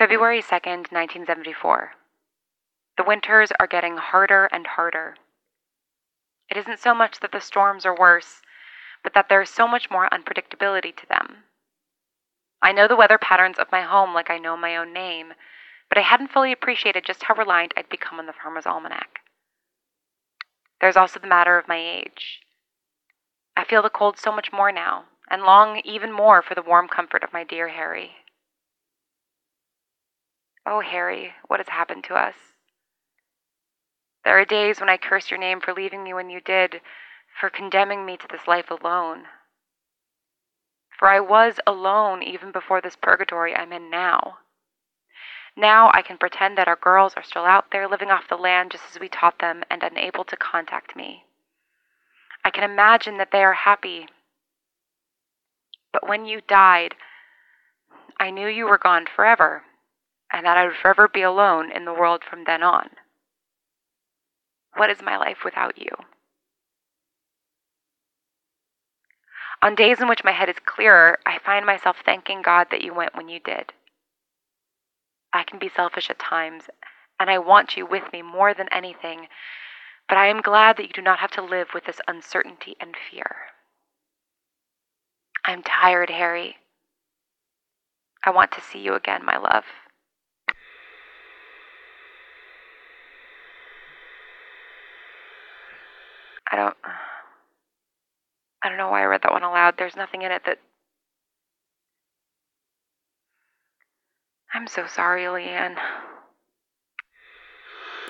February 2nd, 1974. The winters are getting harder and harder. It isn't so much that the storms are worse, but that there is so much more unpredictability to them. I know the weather patterns of my home like I know my own name, but I hadn't fully appreciated just how reliant I'd become on the Farmer's Almanac. There's also the matter of my age. I feel the cold so much more now, and long even more for the warm comfort of my dear Harry. Oh, Harry, what has happened to us? There are days when I curse your name for leaving me when you did, for condemning me to this life alone. For I was alone even before this purgatory I'm in now. Now I can pretend that our girls are still out there living off the land just as we taught them and unable to contact me. I can imagine that they are happy. But when you died, I knew you were gone forever, and that I would forever be alone in the world from then on. What is my life without you? On days in which my head is clearer, I find myself thanking God that you went when you did. I can be selfish at times, and I want you with me more than anything, but I am glad that you do not have to live with this uncertainty and fear. I'm tired, Harry. I want to see you again, my love. I don't. I don't know why I read that one aloud. There's nothing in it that. I'm so sorry, Leanne.